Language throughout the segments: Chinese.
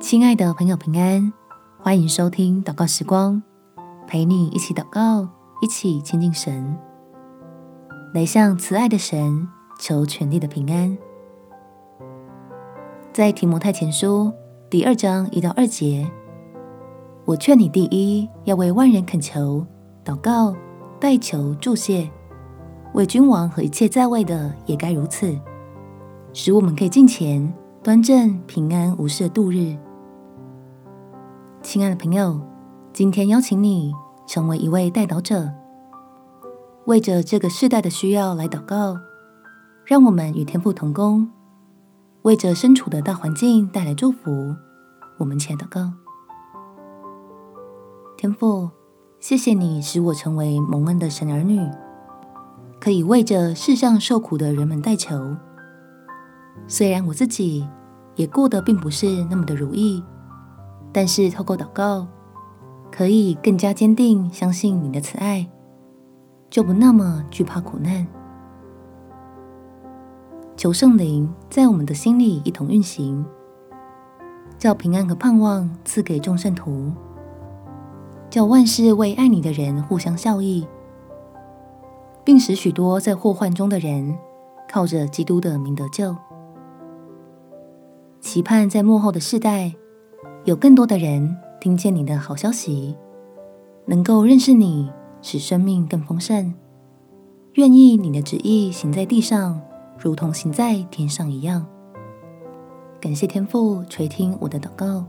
亲爱的朋友，平安，欢迎收听祷告时光，陪你一起祷告，一起亲近神，来向慈爱的神求全力的平安。在提摩太前书第二章一到二节，我劝你第一要为万人恳求、祷告、代求、祝谢，为君王和一切在位的也该如此，使我们可以敬虔、端正、平安无事度日。亲爱的朋友，今天邀请你成为一位代祷者，为着这个世代的需要来祷告。让我们与天父同工，为着身处的大环境带来祝福。我们前祷告，天父，谢谢你使我成为蒙恩的神儿女，可以为着世上受苦的人们代求。虽然我自己也过得并不是那么的如意。但是透过祷告，可以更加坚定相信你的慈爱，就不那么惧怕苦难。求圣灵在我们的心里一同运行，叫平安和盼望赐给众圣徒，叫万事为爱你的人互相效益，并使许多在祸患中的人靠着基督的名得救。期盼在幕后的世代。有更多的人听见你的好消息，能够认识你，使生命更丰盛，愿意你的旨意行在地上，如同行在天上一样。感谢天父垂听我的祷告，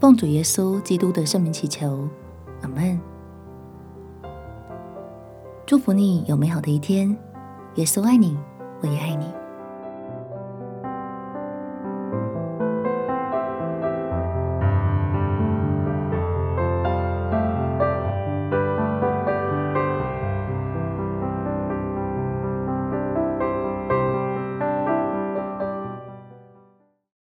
奉主耶稣基督的圣名祈求，阿门。祝福你有美好的一天，耶稣爱你，我也爱你。